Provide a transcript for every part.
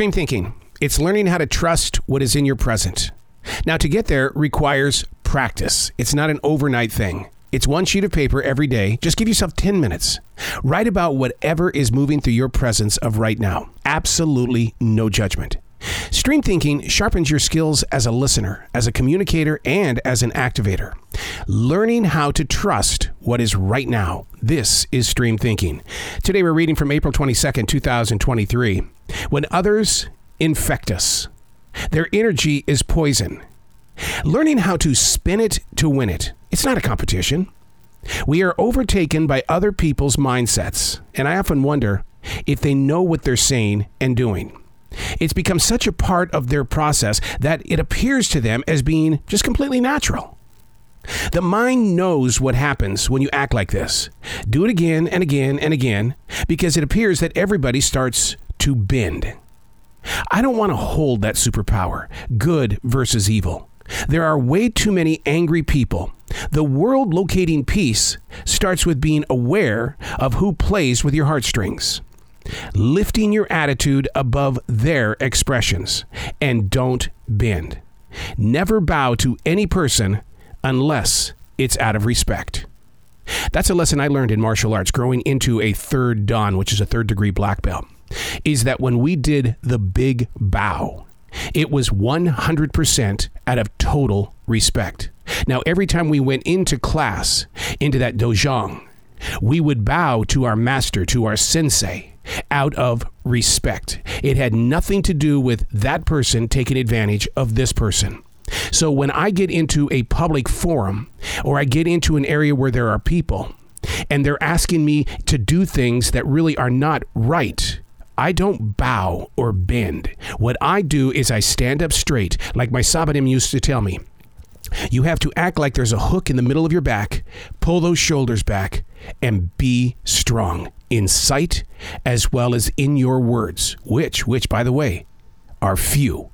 Stream thinking. It's learning how to trust what is in your present. Now, to get there requires practice. It's not an overnight thing. It's one sheet of paper every day. Just give yourself 10 minutes. Write about whatever is moving through your presence of right now. Absolutely no judgment. Stream thinking sharpens your skills as a listener, as a communicator, and as an activator. Learning how to trust what is right now. This is stream thinking. Today we're reading from April 22nd, 2023. When others infect us, their energy is poison. Learning how to spin it to win it. It's not a competition. We are overtaken by other people's mindsets, and I often wonder if they know what they're saying and doing. It's become such a part of their process that it appears to them as being just completely natural. The mind knows what happens when you act like this. Do it again and again and again because it appears that everybody starts to bend. I don't want to hold that superpower, good versus evil. There are way too many angry people. The world locating peace starts with being aware of who plays with your heartstrings lifting your attitude above their expressions, and don't bend. Never bow to any person unless it's out of respect. That's a lesson I learned in martial arts growing into a third Dan, which is a third degree black belt. Is that when we did the big bow, it was 100% out of total respect. Now, every time we went into class, into that dojang, we would bow to our master, to our sensei out of respect. It had nothing to do with that person taking advantage of this person. So when I get into a public forum or I get into an area where there are people and they're asking me to do things that really are not right, I don't bow or bend. What I do is I stand up straight, like my Sabumnim used to tell me. You have to act like there's a hook in the middle of your back, pull those shoulders back, and be strong in sight as well as in your words, which, which, by the way, are few.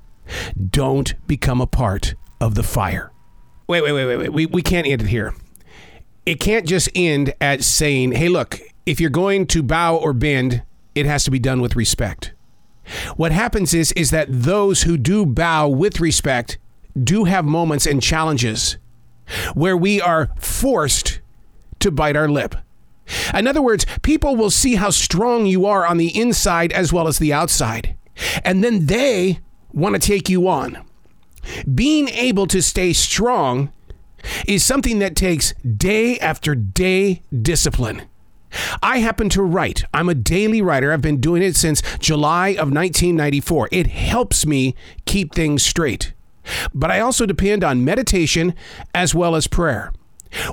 Don't become a part of the fire. Wait, wait, wait, wait, wait. We, we can't end it here. It can't just end at saying, hey, look, if you're going to bow or bend, it has to be done with respect. What happens is, is that those who do bow with respect do have moments and challenges where we are forced to bite our lip. In other words, people will see how strong you are on the inside as well as the outside. And then they want to take you on. Being able to stay strong is something that takes day after day discipline. I happen to write. I'm a daily writer. I've been doing it since July of 1994. It helps me keep things straight. But I also depend on meditation as well as prayer.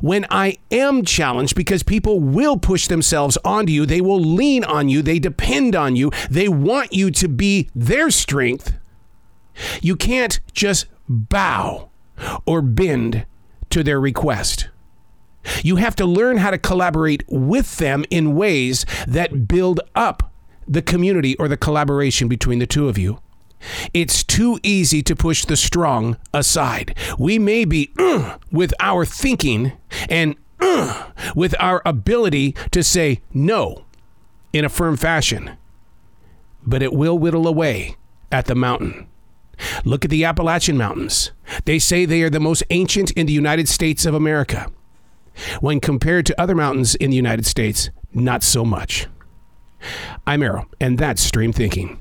When I am challenged, because people will push themselves onto you, they will lean on you, they depend on you, they want you to be their strength, you can't just bow or bend to their request. You have to learn how to collaborate with them in ways that build up the community or the collaboration between the two of you. It's too easy to push the strong aside. We may be uh, with our thinking and uh, with our ability to say no in a firm fashion, but it will whittle away at the mountain. Look at the Appalachian Mountains. They say they are the most ancient in the United States of America. When compared to other mountains in the United States, not so much. I'm Arroe, and that's Stream Thinking.